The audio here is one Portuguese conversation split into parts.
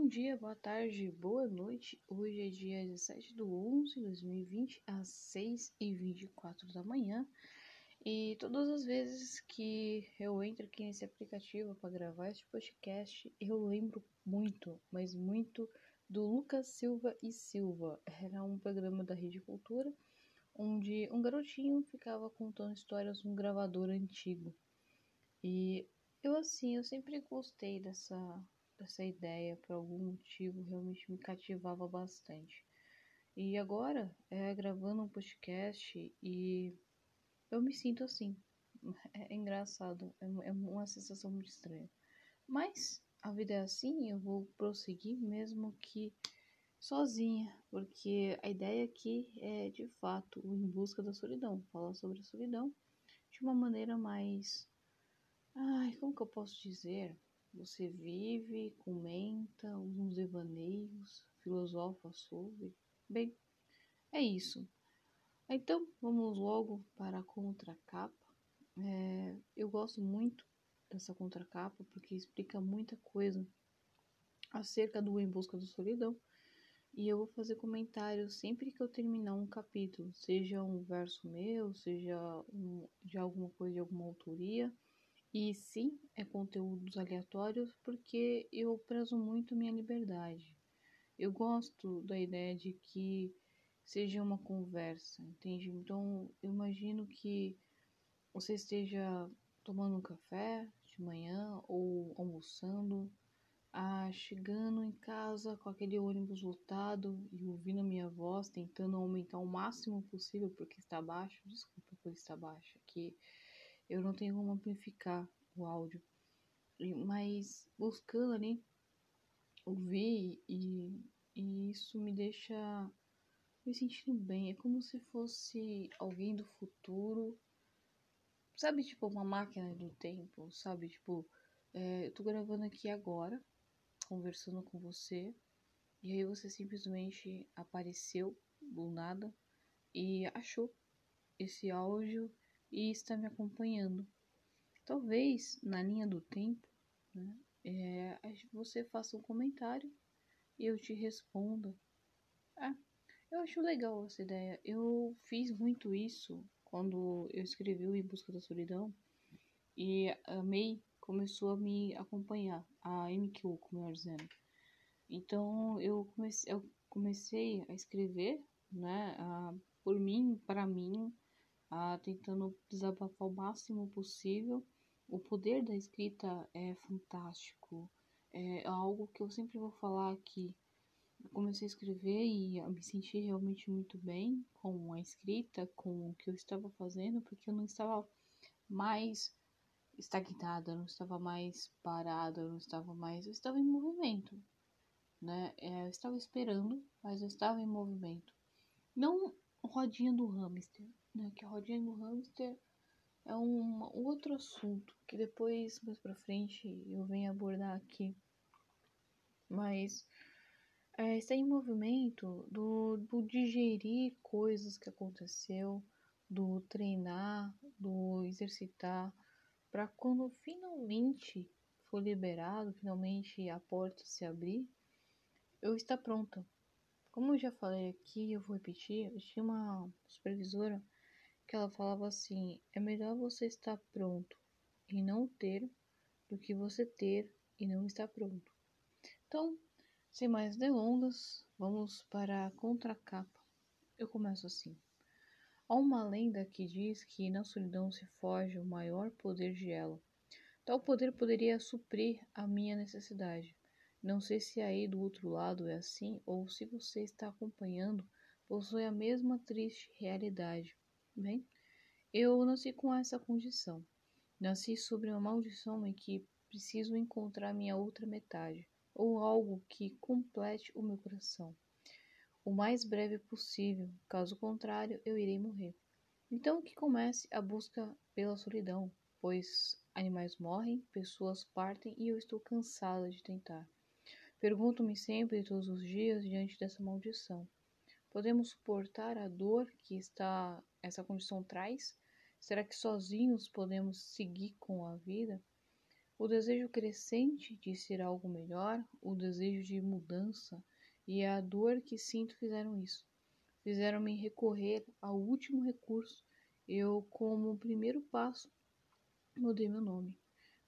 Bom dia, boa tarde, boa noite. Hoje é dia 17 de 11 de 2020, às 6h24 da manhã. E todas as vezes que eu entro aqui nesse aplicativo para gravar este podcast, eu lembro muito, mas muito do Lucas Silva e Silva. Era um programa da Rede Cultura onde um garotinho ficava contando histórias num gravador antigo. E eu assim, eu sempre gostei dessa essa ideia por algum motivo realmente me cativava bastante. E agora, é gravando um podcast e eu me sinto assim. É, engraçado, é, é uma sensação muito estranha. Mas a vida é assim, eu vou prosseguir mesmo que sozinha, porque a ideia aqui é de fato o em busca da solidão, falar sobre a solidão de uma maneira mais ai, como que eu posso dizer? Você vive, comenta, uns devaneios, filosofa sobre. Bem, é isso. Então, vamos logo para a contracapa. É, eu gosto muito dessa contracapa porque explica muita coisa acerca do Em Busca da Solidão. E eu vou fazer comentários sempre que eu terminar um capítulo, seja um verso meu, seja um, de alguma coisa de alguma autoria e sim, é conteúdos aleatórios porque eu prezo muito minha liberdade. Eu gosto da ideia de que seja uma conversa, entende? Então, eu imagino que você esteja tomando um café de manhã ou almoçando, ah, chegando em casa com aquele ônibus lotado e ouvindo minha voz, tentando aumentar o máximo possível porque está baixo. Desculpa por estar baixo, aqui eu não tenho como amplificar o áudio, mas buscando ali ouvir e, e isso me deixa me sentindo bem. É como se fosse alguém do futuro, sabe? Tipo, uma máquina do tempo, sabe? Tipo, é, eu tô gravando aqui agora, conversando com você, e aí você simplesmente apareceu do nada e achou esse áudio e está me acompanhando. Talvez na linha do tempo, né, é, você faça um comentário e eu te responda. Ah, eu acho legal essa ideia. Eu fiz muito isso quando eu escrevi o Em Busca da Solidão e a May começou a me acompanhar, a MQ, eu dizendo. Então eu comecei, eu comecei a escrever, né, a, por mim, para mim, tentando desabafar o máximo possível. O poder da escrita é fantástico, é algo que eu sempre vou falar aqui. Eu comecei a escrever e me senti realmente muito bem com a escrita, com o que eu estava fazendo, porque eu não estava mais estagnada, eu não estava mais parada, eu não estava mais. Eu estava em movimento, né? É, eu estava esperando, mas eu estava em movimento. Não rodinha do hamster, né? Que a rodinha do hamster é um outro assunto que depois, mais pra frente, eu venho abordar aqui. Mas é, está em movimento do, do digerir coisas que aconteceu, do treinar, do exercitar, para quando finalmente for liberado, finalmente a porta se abrir, eu estar pronta. Como eu já falei aqui, eu vou repetir, eu tinha uma supervisora que ela falava assim: é melhor você estar pronto e não ter do que você ter e não estar pronto. Então, sem mais delongas, vamos para a contracapa. Eu começo assim. Há uma lenda que diz que na solidão se foge o maior poder de ela. Tal poder poderia suprir a minha necessidade. Não sei se aí do outro lado é assim ou se você está acompanhando possui a mesma triste realidade. Bem, eu nasci com essa condição. Nasci sobre uma maldição em que preciso encontrar minha outra metade, ou algo que complete o meu coração, o mais breve possível, caso contrário, eu irei morrer. Então que comece a busca pela solidão, pois animais morrem, pessoas partem e eu estou cansada de tentar. Pergunto-me sempre todos os dias diante dessa maldição. Podemos suportar a dor que está essa condição traz? Será que sozinhos podemos seguir com a vida? O desejo crescente de ser algo melhor, o desejo de mudança e a dor que sinto fizeram isso. Fizeram-me recorrer ao último recurso. Eu, como primeiro passo, mudei meu nome.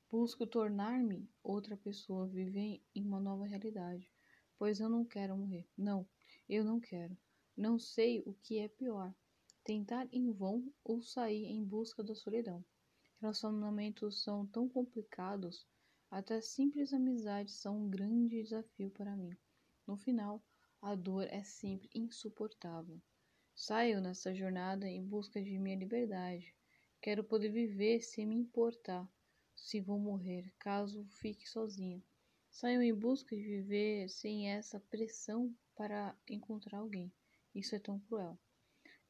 Busco tornar-me outra pessoa, viver em uma nova realidade, pois eu não quero morrer. Não, eu não quero. Não sei o que é pior: tentar em vão ou sair em busca da solidão. Relacionamentos são tão complicados, até simples amizades são um grande desafio para mim. No final, a dor é sempre insuportável. Saio nessa jornada em busca de minha liberdade. Quero poder viver sem me importar se vou morrer, caso fique sozinha. Saio em busca de viver sem essa pressão para encontrar alguém. Isso é tão cruel.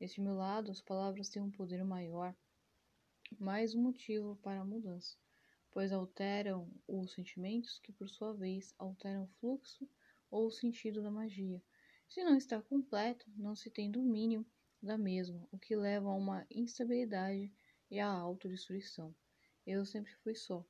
Este meu lado, as palavras têm um poder maior mais um motivo para a mudança, pois alteram os sentimentos que, por sua vez, alteram o fluxo ou o sentido da magia. Se não está completo, não se tem domínio da mesma, o que leva a uma instabilidade e à autodestruição. Eu sempre fui só.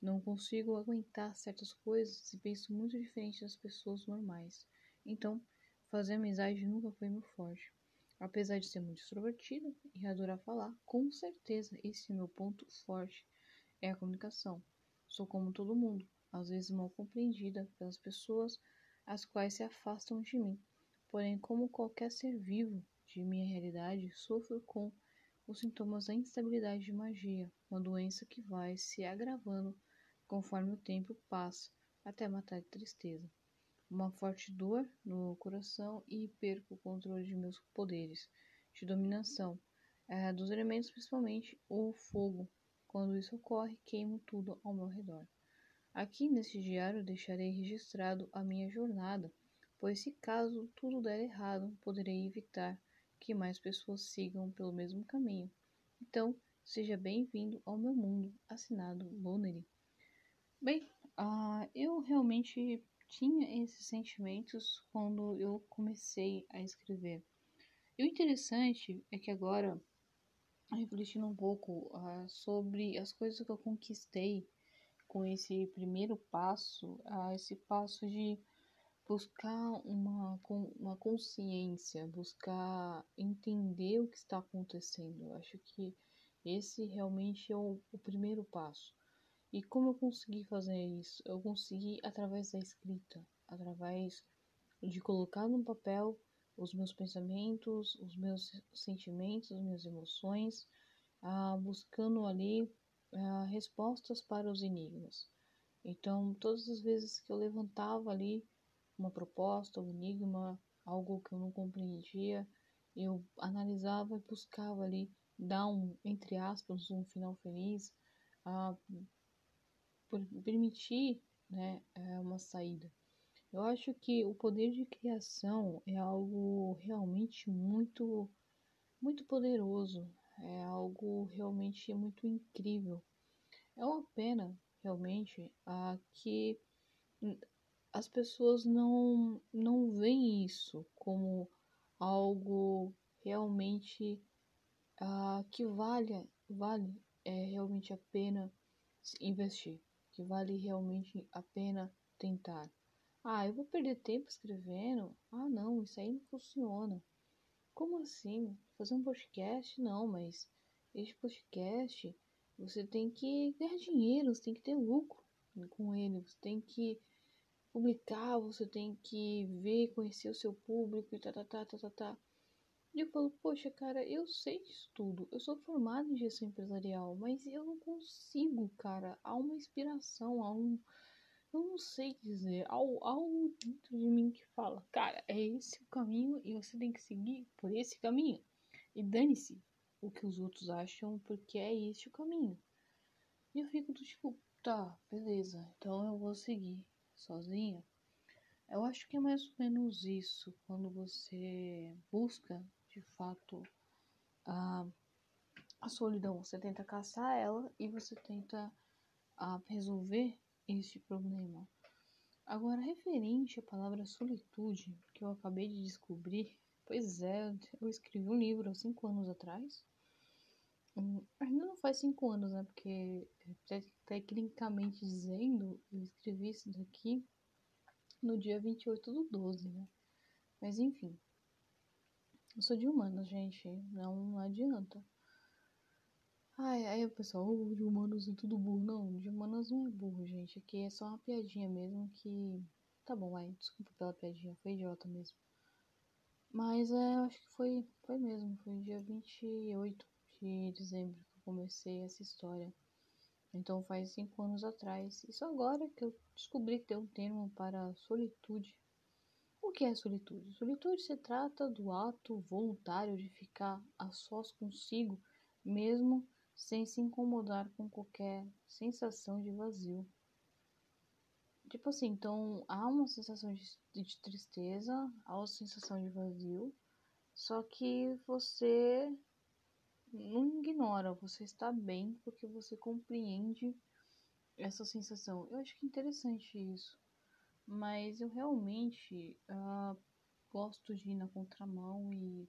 Não consigo aguentar certas coisas e penso muito diferente das pessoas normais. Então, fazer amizade nunca foi meu forte. Apesar de ser muito extrovertida e adorar falar, com certeza esse é meu ponto forte é a comunicação. Sou como todo mundo, às vezes mal compreendida pelas pessoas as quais se afastam de mim. Porém, como qualquer ser vivo de minha realidade, sofro com os sintomas da instabilidade de magia, uma doença que vai se agravando conforme o tempo passa, até matar de tristeza uma forte dor no coração e perco o controle de meus poderes de dominação, é, dos elementos, principalmente o fogo. Quando isso ocorre, queimo tudo ao meu redor. Aqui nesse diário deixarei registrado a minha jornada, pois se caso tudo der errado, poderei evitar que mais pessoas sigam pelo mesmo caminho. Então, seja bem-vindo ao meu mundo, assinado Lonery. Bem, uh, eu realmente tinha esses sentimentos quando eu comecei a escrever. E o interessante é que agora, refletindo um pouco uh, sobre as coisas que eu conquistei com esse primeiro passo, uh, esse passo de buscar uma, uma consciência, buscar entender o que está acontecendo. Eu acho que esse realmente é o, o primeiro passo. E como eu consegui fazer isso? Eu consegui através da escrita, através de colocar no papel os meus pensamentos, os meus sentimentos, as minhas emoções, ah, buscando ali ah, respostas para os enigmas. Então, todas as vezes que eu levantava ali uma proposta, um enigma, algo que eu não compreendia, eu analisava e buscava ali dar um, entre aspas, um final feliz, ah, permitir né, é, uma saída. Eu acho que o poder de criação é algo realmente muito, muito poderoso, é algo realmente muito incrível. É uma pena, realmente, a que as pessoas não, não veem isso como algo realmente uh, que vale, vale é, realmente a pena investir que vale realmente a pena tentar. Ah, eu vou perder tempo escrevendo? Ah, não, isso aí não funciona. Como assim? Fazer um podcast? Não, mas este podcast você tem que ganhar dinheiro, você tem que ter lucro com ele, você tem que publicar, você tem que ver, conhecer o seu público e tá, tá, tá, tá, tá, tá. E eu falo, poxa, cara, eu sei disso tudo. Eu sou formado em gestão empresarial, mas eu não consigo, cara. Há uma inspiração, há um. Eu não sei dizer. Há algo dentro de mim que fala, cara, é esse o caminho e você tem que seguir por esse caminho. E dane-se o que os outros acham, porque é esse o caminho. E eu fico do tipo, tá, beleza, então eu vou seguir sozinha. Eu acho que é mais ou menos isso quando você busca de fato a, a solidão. Você tenta caçar ela e você tenta a, resolver este problema. Agora, referente à palavra solitude, que eu acabei de descobrir, pois é, eu escrevi um livro há cinco anos atrás. Hum, ainda não faz cinco anos, né? Porque, tecnicamente dizendo, eu escrevi isso daqui no dia 28 do 12, né? Mas enfim. Eu sou de humanos, gente. Não adianta. Ai, aí o pessoal, oh, de humanos é tudo burro. Não, de humanos não é burro, gente. Aqui é só uma piadinha mesmo que. Tá bom, vai. Desculpa pela piadinha. Foi idiota mesmo. Mas é, eu acho que foi, foi mesmo. Foi dia 28 de dezembro que eu comecei essa história. Então faz cinco anos atrás. E só agora que eu descobri que tem um termo para solitude. Que é solitude? Solitude se trata do ato voluntário de ficar a sós consigo, mesmo sem se incomodar com qualquer sensação de vazio. Tipo assim, então há uma sensação de, de tristeza, há uma sensação de vazio, só que você não ignora, você está bem porque você compreende essa sensação. Eu acho que é interessante isso, mas eu realmente uh, gosto de ir na contramão e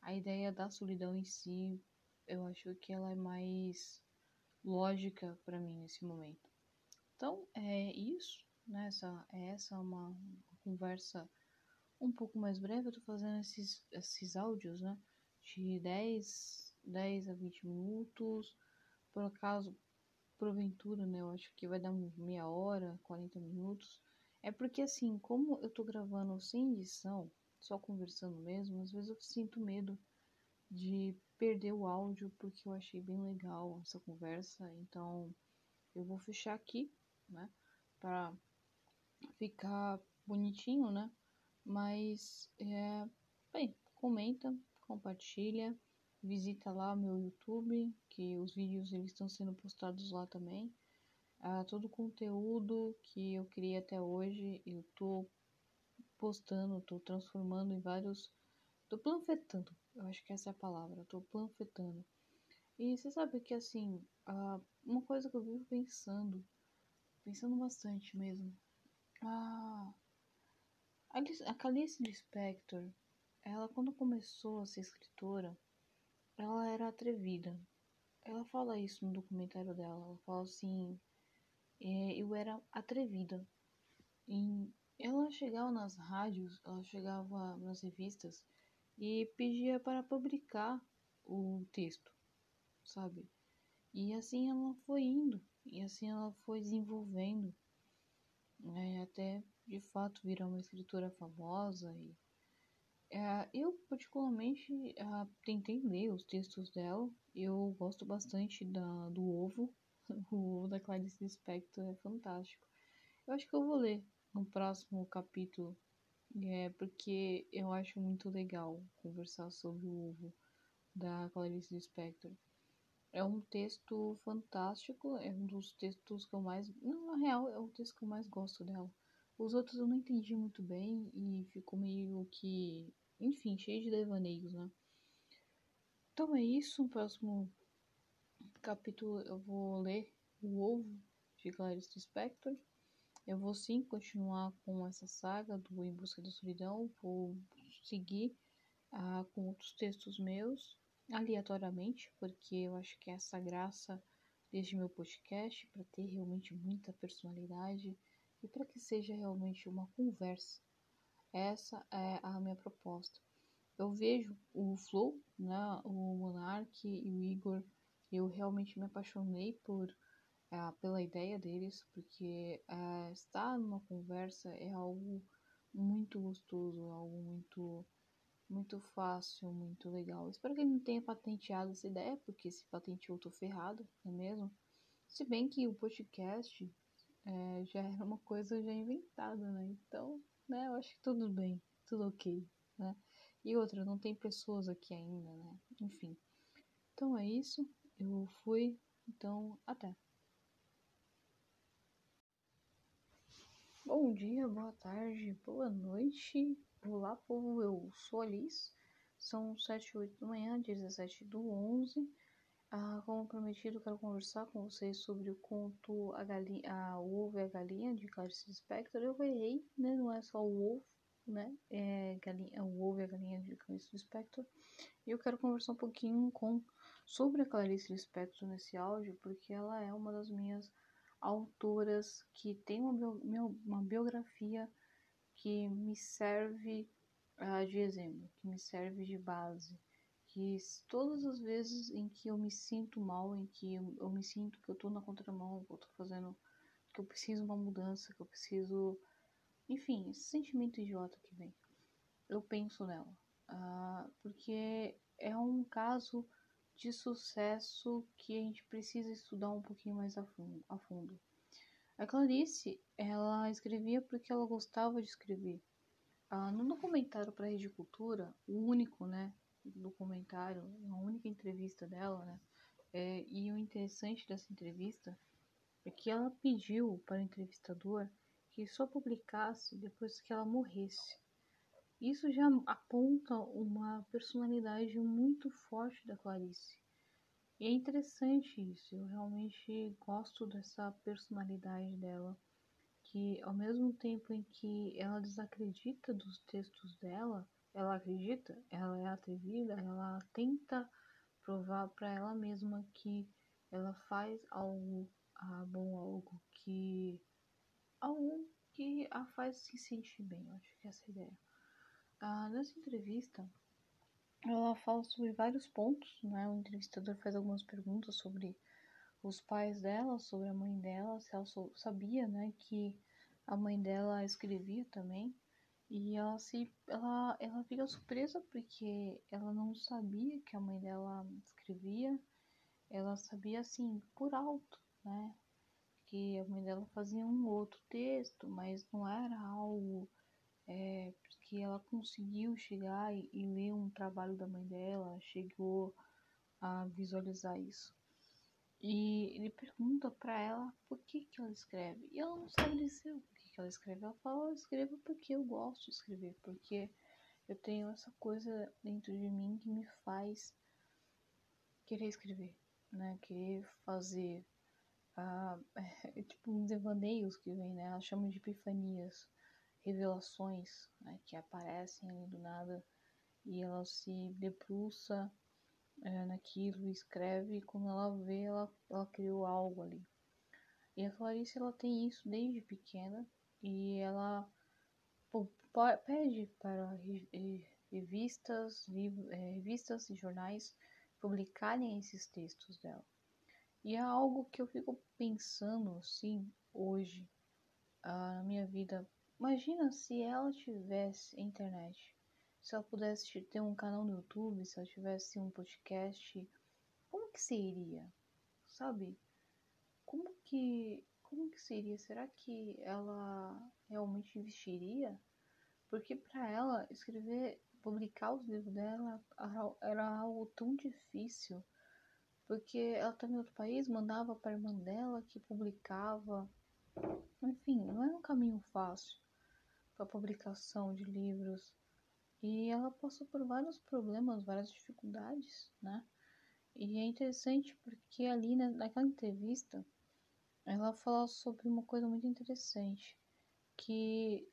a ideia da solidão em si eu acho que ela é mais lógica para mim nesse momento. Então é isso, né? Essa, essa é uma, uma conversa um pouco mais breve. Eu tô fazendo esses, esses áudios, né? De 10, 10 a 20 minutos. Por acaso, porventura, né? Eu acho que vai dar meia hora, 40 minutos. É porque assim, como eu tô gravando sem edição, só conversando mesmo, às vezes eu sinto medo de perder o áudio porque eu achei bem legal essa conversa. Então eu vou fechar aqui, né? Para ficar bonitinho, né? Mas é, bem, comenta, compartilha, visita lá meu YouTube, que os vídeos eles estão sendo postados lá também. Ah, todo o conteúdo que eu criei até hoje, eu tô postando, tô transformando em vários. tô panfletando, eu acho que essa é a palavra, tô panfletando. E você sabe que assim, uma coisa que eu vivo pensando, pensando bastante mesmo. Ah, a Clarice Lispector, ela quando começou a ser escritora, ela era atrevida. Ela fala isso no documentário dela. Ela fala assim: eu era atrevida. E ela chegava nas rádios, ela chegava nas revistas e pedia para publicar o texto, sabe? E assim ela foi indo, e assim ela foi desenvolvendo, né, até de fato virar uma escritora famosa. E é, eu particularmente uh, tentei ler os textos dela. Eu gosto bastante da, do ovo, o da Clarice Lispector é fantástico. Eu acho que eu vou ler no próximo capítulo, é, porque eu acho muito legal conversar sobre o ovo da Clarice Lispector. É um texto fantástico, é um dos textos que eu mais. Não, na real, é o texto que eu mais gosto dela. Os outros eu não entendi muito bem e ficou meio que. Enfim, cheio de devaneios, né? Então é isso. No próximo capítulo eu vou ler O Ovo de Clarice Lispector. Eu vou sim continuar com essa saga do Em Busca da Solidão. Vou seguir ah, com outros textos meus, aleatoriamente, porque eu acho que é essa graça deste meu podcast, para ter realmente muita personalidade e para que seja realmente uma conversa. Essa é a minha proposta. Eu vejo o Flow, né, o Monark e o Igor eu realmente me apaixonei por uh, pela ideia deles, porque uh, estar numa conversa é algo muito gostoso, algo muito muito fácil, muito legal. Espero que ele não tenha patenteado essa ideia, porque se patenteou, eu tô ferrado, não é mesmo? Se bem que o podcast é, já era uma coisa já inventada, né? Então, né, eu acho que tudo bem, tudo ok, né? E outra, não tem pessoas aqui ainda, né? Enfim. Então é isso. Eu fui, então até. Bom dia, boa tarde, boa noite. Olá, povo, eu sou a Liz. São 7 e 8 da manhã, 17 do 11. Ah, como prometido, quero conversar com vocês sobre o conto A, galinha, a O Ovo e a Galinha, de Clarice Lispector. Eu errei, né? Não é só o ovo, né? É galinha, o Ovo e a Galinha, de Clarice Lispector. E eu quero conversar um pouquinho com sobre a Clarice Lispector nesse áudio, porque ela é uma das minhas autoras que tem uma, bio, uma biografia que me serve uh, de exemplo, que me serve de base, que todas as vezes em que eu me sinto mal, em que eu, eu me sinto que eu tô na contramão, que eu tô fazendo, que eu preciso uma mudança, que eu preciso, enfim, esse sentimento idiota que vem, eu penso nela, uh, porque é um caso de sucesso que a gente precisa estudar um pouquinho mais a fundo. A Clarice, ela escrevia porque ela gostava de escrever. Ah, no documentário para a Rede Cultura, o único, né, documentário, a única entrevista dela, né, é, e o interessante dessa entrevista é que ela pediu para o entrevistador que só publicasse depois que ela morresse. Isso já aponta uma personalidade muito forte da Clarice. E é interessante isso, eu realmente gosto dessa personalidade dela, que ao mesmo tempo em que ela desacredita dos textos dela, ela acredita, ela é atrevida, ela tenta provar para ela mesma que ela faz algo ah, bom, algo que algo que a faz se sentir bem, eu acho que é essa a ideia. Ah, nessa entrevista, ela fala sobre vários pontos, né? O entrevistador faz algumas perguntas sobre os pais dela, sobre a mãe dela, se ela sabia, né, que a mãe dela escrevia também. E ela se ela ela fica surpresa porque ela não sabia que a mãe dela escrevia. Ela sabia assim por alto, né? Que a mãe dela fazia um outro texto, mas não era algo é, porque ela conseguiu chegar e, e ler um trabalho da mãe dela, chegou a visualizar isso. E ele pergunta para ela por que, que ela escreve. E ela não sabe dizer o que, que ela escreve. Ela fala, eu escrevo porque eu gosto de escrever, porque eu tenho essa coisa dentro de mim que me faz querer escrever, né? Querer fazer. Uh, tipo um devaneios que vem, né? Ela chama de epifanias revelações né, que aparecem ali do nada e ela se debruça é, naquilo, escreve e quando ela vê, ela, ela criou algo ali. E a Clarice ela tem isso desde pequena e ela pô, pede para revistas, é, revistas e jornais publicarem esses textos dela. E é algo que eu fico pensando assim hoje, ah, na minha vida Imagina se ela tivesse internet, se ela pudesse ter um canal no YouTube, se ela tivesse um podcast, como que seria? Sabe? Como que como que seria? Será que ela realmente investiria? Porque para ela escrever, publicar os livros dela era algo tão difícil. Porque ela estava em outro país, mandava para irmã dela que publicava. Enfim, não era um caminho fácil para publicação de livros. E ela passou por vários problemas, várias dificuldades, né? E é interessante porque ali naquela entrevista ela fala sobre uma coisa muito interessante, que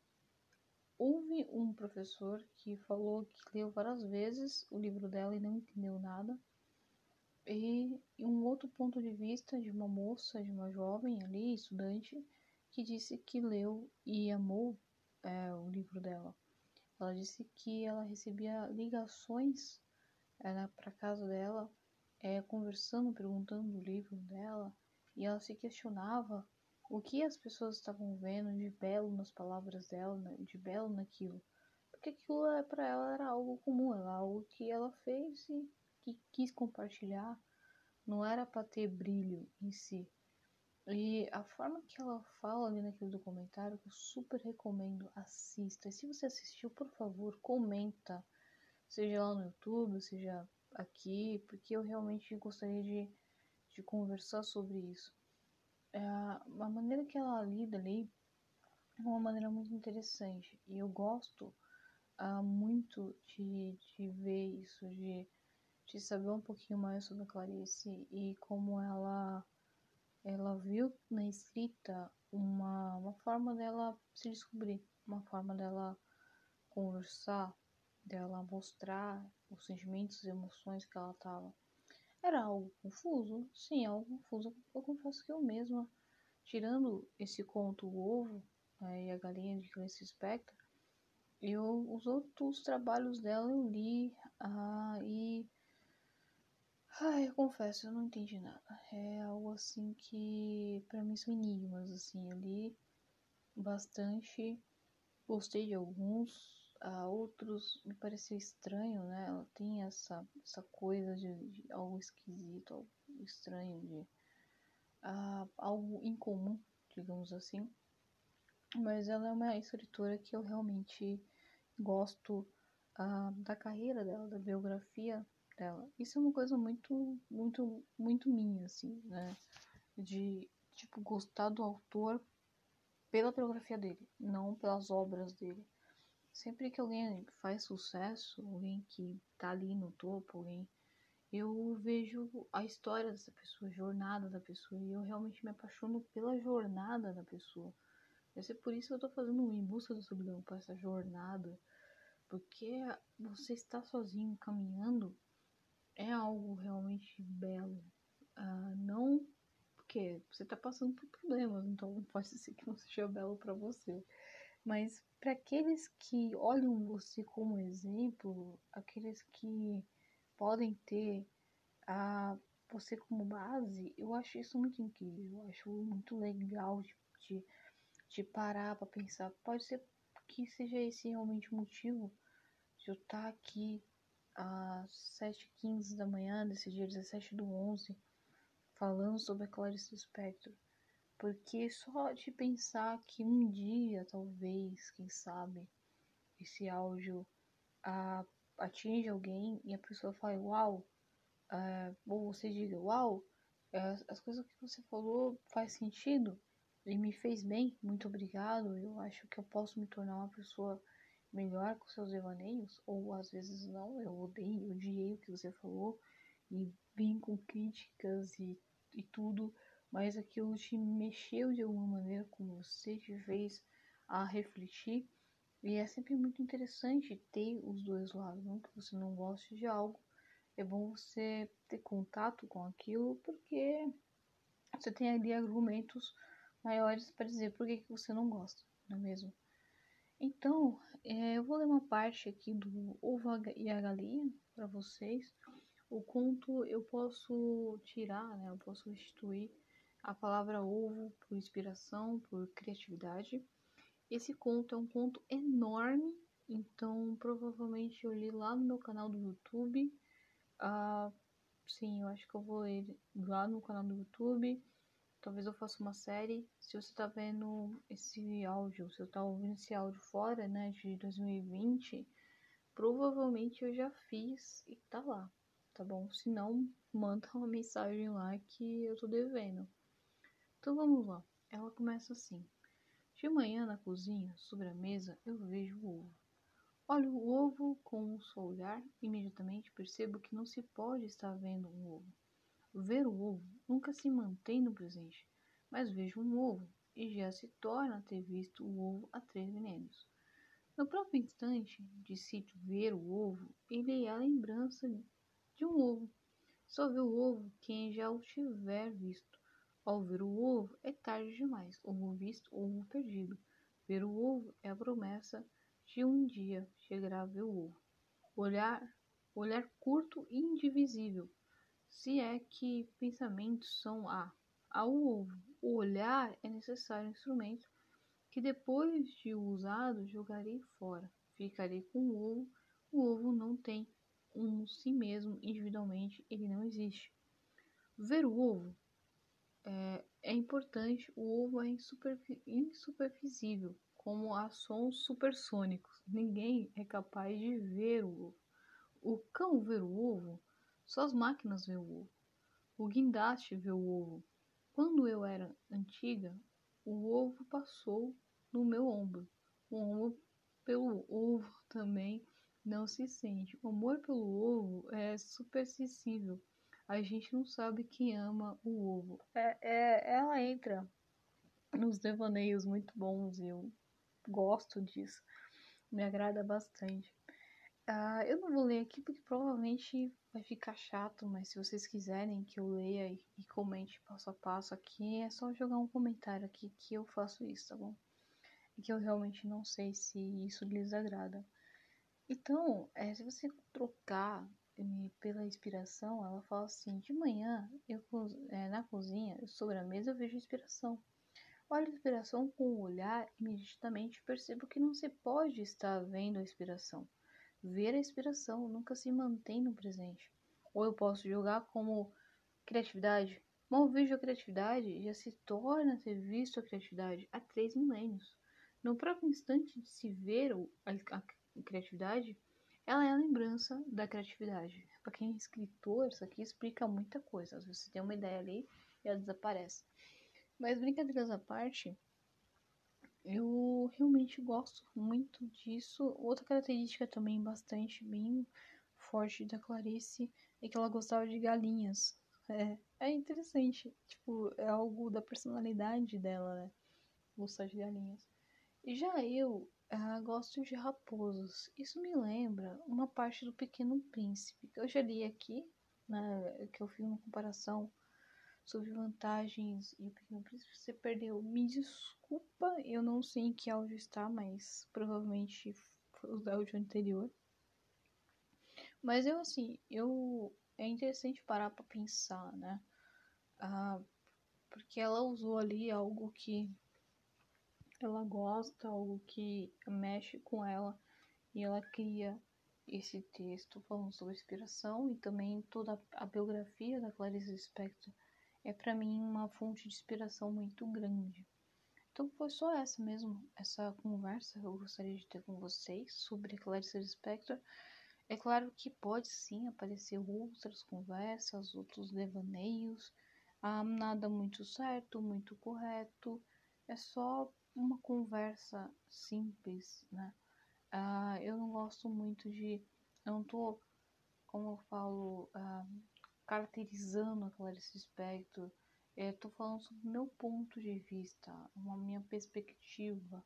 houve um professor que falou que leu várias vezes o livro dela e não entendeu nada. E um outro ponto de vista de uma moça, de uma jovem ali, estudante, que disse que leu e amou é, o livro dela. Ela disse que ela recebia ligações é, para casa dela, é, conversando, perguntando do livro dela, e ela se questionava o que as pessoas estavam vendo de belo nas palavras dela, né, de belo naquilo. Porque aquilo é, para ela era algo comum, era algo que ela fez e que quis compartilhar. Não era para ter brilho em si, e a forma que ela fala ali naquele documentário, eu super recomendo, assista. E se você assistiu, por favor, comenta. Seja lá no YouTube, seja aqui, porque eu realmente gostaria de, de conversar sobre isso. É, a maneira que ela lida ali é uma maneira muito interessante. E eu gosto uh, muito de, de ver isso, de, de saber um pouquinho mais sobre a Clarice e como ela ela viu na escrita uma, uma forma dela se descobrir, uma forma dela conversar, dela mostrar os sentimentos e emoções que ela tava. Era algo confuso? Sim, algo confuso. Eu confesso que eu mesma, tirando esse conto O Ovo é, e a Galinha de Clarice Spector, eu, os outros trabalhos dela eu li ah, e. Ai, eu confesso, eu não entendi nada. É algo assim que, para mim, são enigmas. Assim, eu li bastante, gostei de alguns, a outros me pareceu estranho, né? Ela tem essa, essa coisa de, de algo esquisito, algo estranho, de uh, algo incomum, digamos assim. Mas ela é uma escritora que eu realmente gosto uh, da carreira dela, da biografia Isso é uma coisa muito, muito, muito minha, assim, né? De, tipo, gostar do autor pela biografia dele, não pelas obras dele. Sempre que alguém faz sucesso, alguém que tá ali no topo, alguém eu vejo a história dessa pessoa, a jornada da pessoa, e eu realmente me apaixono pela jornada da pessoa. Deve ser por isso que eu tô fazendo um Em Busca do Subidão, para essa jornada, porque você estar sozinho caminhando é algo realmente belo. Uh, não porque você tá passando por problemas, então pode ser que não seja belo para você. Mas para aqueles que olham você como exemplo, aqueles que podem ter a você como base, eu acho isso muito incrível, eu acho muito legal de, de, de parar para pensar. Pode ser que seja esse realmente o motivo de eu estar tá aqui às 7h15 da manhã, desse dia 17 do 11, falando sobre a Clarice Spector. Porque só de pensar que um dia, talvez, quem sabe, esse áudio ah, atinge alguém e a pessoa fala uau, ah, ou você diga uau, as, as coisas que você falou faz sentido e me fez bem, muito obrigado. Eu acho que eu posso me tornar uma pessoa melhor com seus devaneios, ou às vezes não, eu odeio, odiei o que você falou e vim com críticas e, e tudo mas aquilo te mexeu de alguma maneira com você, te fez a refletir. E é sempre muito interessante ter os dois lados, não que você não goste de algo, é bom você ter contato com aquilo, porque você tem ali argumentos maiores para dizer por que, que você não gosta, não é mesmo? Então, é, eu vou ler uma parte aqui do Ovo e a Galinha para vocês. O conto eu posso tirar, né? Eu posso restituir a palavra ovo por inspiração, por criatividade. Esse conto é um conto enorme, então provavelmente eu li lá no meu canal do YouTube. Uh, sim, eu acho que eu vou ler lá no canal do YouTube. Talvez eu faça uma série. Se você está vendo esse áudio, se você está ouvindo esse áudio fora, né, de 2020, provavelmente eu já fiz e tá lá, tá bom? Se não, manda uma mensagem lá que eu tô devendo. Então vamos lá. Ela começa assim. De manhã na cozinha, sobre a mesa, eu vejo o ovo. Olho o ovo com o seu olhar imediatamente percebo que não se pode estar vendo um ovo. Ver o ovo nunca se mantém no presente, mas vejo um ovo e já se torna ter visto o ovo a três venenos. No próprio instante de se ver o ovo, ele é a lembrança de um ovo. Só vê o ovo quem já o tiver visto. Ao ver o ovo, é tarde demais. Ovo visto, ovo perdido. Ver o ovo é a promessa de um dia chegar a ver o ovo. Olhar, olhar curto e indivisível. Se é que pensamentos são a, ao olhar é necessário instrumento que depois de usado jogarei fora. Ficarei com o ovo. O ovo não tem um si mesmo individualmente, ele não existe. Ver o ovo é, é importante, o ovo é insupervisível, como há sons supersônicos. Ninguém é capaz de ver o ovo. O cão vê o ovo, só as máquinas vê o ovo. O guindaste vê o ovo. Quando eu era antiga, o ovo passou no meu ombro. O ombro pelo ovo também não se sente. O amor pelo ovo é supersensível a gente não sabe quem ama o ovo. É, é, ela entra nos devaneios muito bons e eu gosto disso. Me agrada bastante. Uh, eu não vou ler aqui porque provavelmente vai ficar chato, mas se vocês quiserem que eu leia e, e comente passo a passo aqui, é só jogar um comentário aqui que eu faço isso, tá bom? E que eu realmente não sei se isso lhes agrada. Então, é, se você trocar pela inspiração, ela fala assim: de manhã, eu é, na cozinha, sobre a mesa, eu vejo inspiração. Olho a inspiração com o olhar e imediatamente percebo que não se pode estar vendo a inspiração ver a inspiração, nunca se mantém no presente. Ou eu posso jogar como criatividade. Mal vejo a criatividade já se torna ter visto a criatividade há três milênios. No próprio instante de se ver a, a criatividade, ela é a lembrança da criatividade. Para quem é escritor, isso aqui explica muita coisa. Às vezes você tem uma ideia ali e ela desaparece. Mas brincadeiras à parte, eu realmente gosto muito disso. Outra característica também bastante bem forte da Clarice é que ela gostava de galinhas. É, é interessante, tipo, é algo da personalidade dela, né? Gostar de galinhas. E já eu uh, gosto de raposos. Isso me lembra uma parte do Pequeno Príncipe, que eu já li aqui, né, que eu fiz uma comparação sobre vantagens e o Pequeno Príncipe você perdeu. Me desculpa, eu não sei em que áudio está, mas provavelmente foi o áudio anterior. Mas eu assim, eu é interessante parar para pensar, né? Ah, porque ela usou ali algo que ela gosta, algo que mexe com ela e ela cria esse texto falando sobre inspiração e também toda a biografia da Clarice Lispector é para mim uma fonte de inspiração muito grande. Então foi só essa mesmo, essa conversa que eu gostaria de ter com vocês sobre Clarice Lispector. É claro que pode sim aparecer outras conversas, outros devaneios, ah, nada muito certo, muito correto, é só uma conversa simples, né? Ah, eu não gosto muito de. Eu não tô, como eu falo, ah, caracterizando a Clarice Lispector. Estou é, falando sobre o meu ponto de vista, uma minha perspectiva,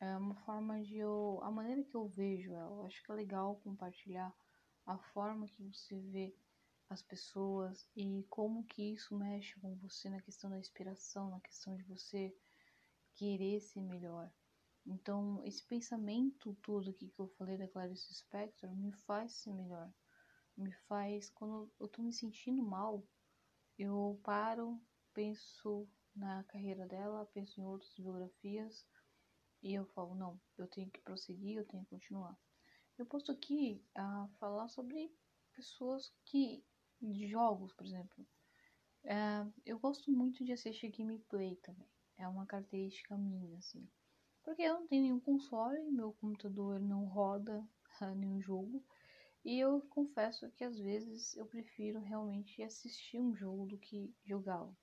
é uma forma de eu, a maneira que eu vejo ela. Eu acho que é legal compartilhar a forma que você vê as pessoas e como que isso mexe com você na questão da inspiração, na questão de você querer ser melhor. Então, esse pensamento todo aqui que eu falei da Clarice Spector me faz ser melhor me faz, quando eu tô me sentindo mal, eu paro, penso na carreira dela, penso em outras biografias e eu falo, não, eu tenho que prosseguir, eu tenho que continuar. Eu posso aqui uh, falar sobre pessoas que, de jogos, por exemplo. Uh, eu gosto muito de assistir gameplay também. É uma característica minha, assim. Porque eu não tenho nenhum console, meu computador não roda nenhum jogo. E eu confesso que às vezes eu prefiro realmente assistir um jogo do que jogá-lo.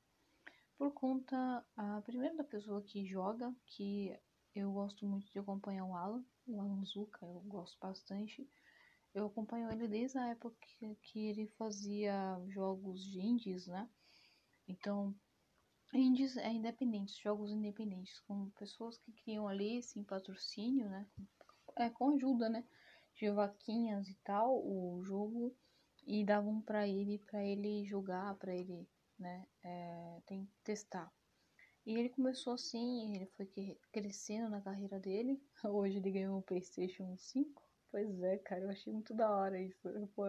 Por conta, a primeiro da pessoa que joga, que eu gosto muito de acompanhar o Alan, o Alan Zuka, eu gosto bastante. Eu acompanho ele desde a época que ele fazia jogos de indies, né? Então, indies é independentes, jogos independentes, com pessoas que criam ali, sem patrocínio, né? É, com ajuda, né? De vaquinhas e tal o jogo e davam para ele para ele jogar para ele né é, tem testar. E ele começou assim ele foi crescendo na carreira dele. Hoje ele ganhou um PlayStation 5 pois é cara eu achei muito da hora isso. Pô,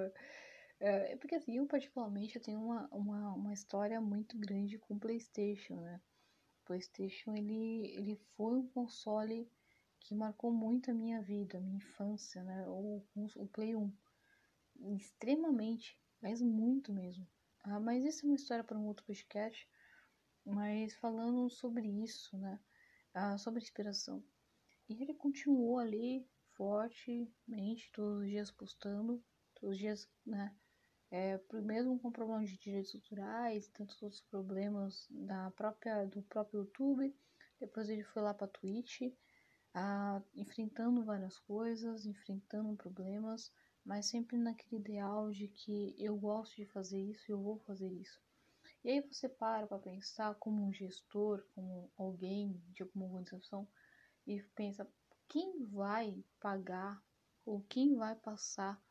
é, porque assim eu particularmente eu tenho uma, uma, uma história muito grande com PlayStation né. PlayStation ele ele foi um console que marcou muito a minha vida, a minha infância, né? O, o Play 1. Extremamente, mas muito mesmo. Ah, mas isso é uma história para um outro podcast. Mas falando sobre isso, né? Ah, sobre inspiração. E ele continuou ali fortemente, todos os dias postando, todos os dias, né? É, mesmo com problemas de direitos autorais, tantos outros problemas da própria, do próprio YouTube. Depois ele foi lá para Twitch ah, enfrentando várias coisas, enfrentando problemas, mas sempre naquele ideal de que eu gosto de fazer isso eu vou fazer isso. E aí você para para pensar como um gestor, como alguém de alguma organização e pensa quem vai pagar ou quem vai passar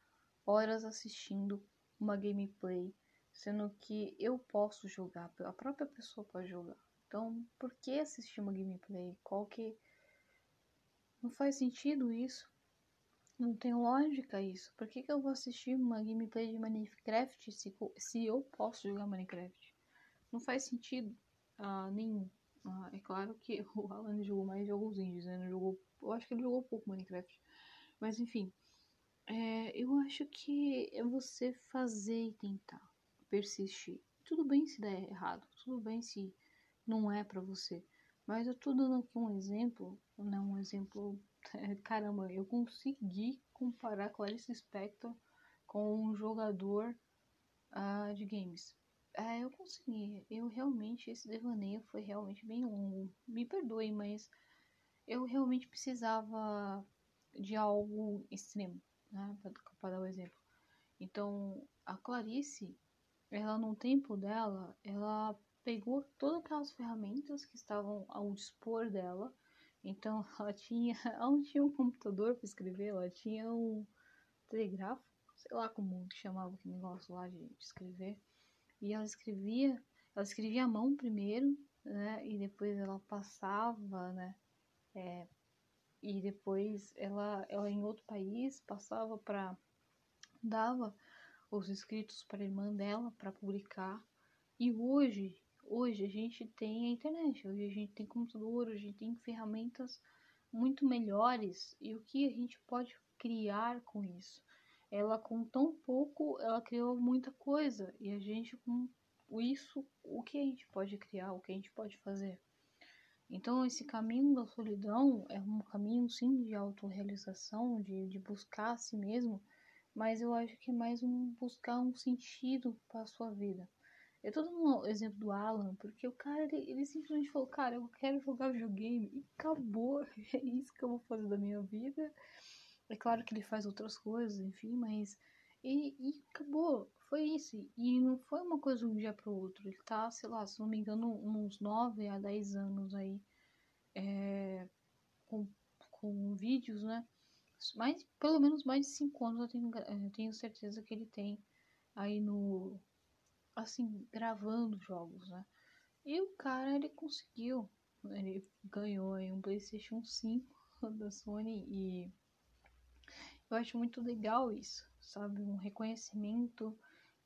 horas assistindo uma gameplay, sendo que eu posso jogar, a própria pessoa pode jogar. Então, por que assistir uma gameplay? Qual que não faz sentido isso? Não tem lógica isso. Por que, que eu vou assistir uma gameplay de Minecraft se, se eu posso jogar Minecraft? Não faz sentido uh, nenhum. Uh, é claro que o Alan jogou mais jogos indies, né? Jogou, eu acho que ele jogou pouco Minecraft. Mas enfim, é, eu acho que é você fazer e tentar persistir. Tudo bem se der errado, tudo bem se não é para você. Mas eu tô dando aqui um exemplo, né? Um exemplo caramba, eu consegui comparar Clarice Spector com um jogador uh, de games. É, eu consegui. Eu realmente, esse devaneio foi realmente bem longo. Me perdoe, mas eu realmente precisava de algo extremo, né? Para dar o um exemplo. Então, a Clarice, ela no tempo dela, ela pegou todas aquelas ferramentas que estavam ao dispor dela então ela tinha, ela não tinha um computador para escrever, ela tinha um telegrafo, sei lá como chamava aquele negócio lá de, escrever. E ela escrevia, ela escrevia à mão primeiro, né? E depois ela passava, né? É, e depois ela, ela em outro país passava para dava os escritos para a irmã dela para publicar. E hoje Hoje a gente tem a internet, hoje a gente tem computador, hoje a gente tem ferramentas muito melhores e o que a gente pode criar com isso? Ela com tão pouco, ela criou muita coisa e a gente com isso, o que a gente pode criar, o que a gente pode fazer? Então esse caminho da solidão é um caminho sim de autorrealização, de, de buscar a si mesmo, mas eu acho que é mais um buscar um sentido para a sua vida. Eu tô dando um exemplo do Alan, porque o cara, ele, ele simplesmente falou, cara, eu quero jogar videogame e acabou. É isso que eu vou fazer da minha vida. É claro que ele faz outras coisas, enfim, mas. E, e acabou. Foi isso. E não foi uma coisa de um dia pro outro. Ele tá, sei lá, se não me engano, uns 9 a 10 anos aí. É, com, com vídeos, né? Mas pelo menos mais de 5 anos eu tenho, eu tenho certeza que ele tem aí no, assim, gravando jogos, né? E o cara, ele conseguiu. Ele ganhou aí um PlayStation 5 da Sony e eu acho muito legal isso, sabe? Um reconhecimento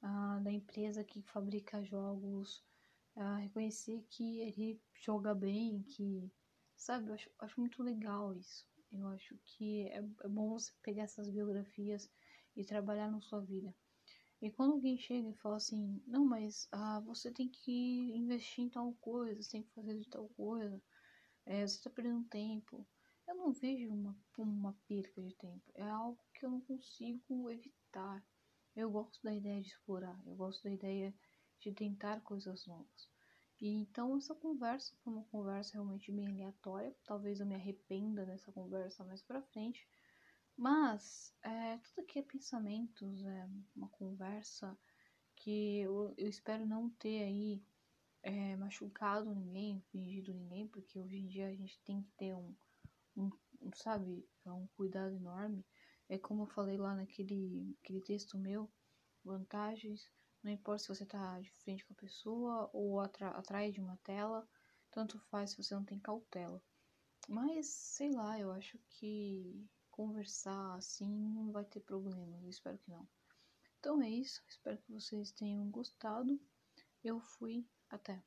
uh, da empresa que fabrica jogos, uh, reconhecer que ele joga bem, que, sabe? Eu acho, acho muito legal isso. Eu acho que é, é bom você pegar essas biografias e trabalhar na sua vida. E quando alguém chega e fala assim, não, mas ah, você tem que investir em tal coisa, você tem que fazer de tal coisa, é, você está perdendo tempo. Eu não vejo uma, uma perca de tempo, é algo que eu não consigo evitar. Eu gosto da ideia de explorar, eu gosto da ideia de tentar coisas novas. E então essa conversa foi uma conversa realmente bem aleatória. Talvez eu me arrependa dessa conversa mais pra frente. Mas é, tudo aqui é pensamentos, é uma conversa que eu, eu espero não ter aí é, machucado ninguém, fingido ninguém, porque hoje em dia a gente tem que ter um, um, um, sabe, um cuidado enorme. É como eu falei lá naquele aquele texto meu, vantagens, não importa se você tá de frente com a pessoa ou atrás de uma tela, tanto faz se você não tem cautela. Mas, sei lá, eu acho que conversar assim, não vai ter problemas, eu espero que não. Então é isso, espero que vocês tenham gostado. Eu fui, até.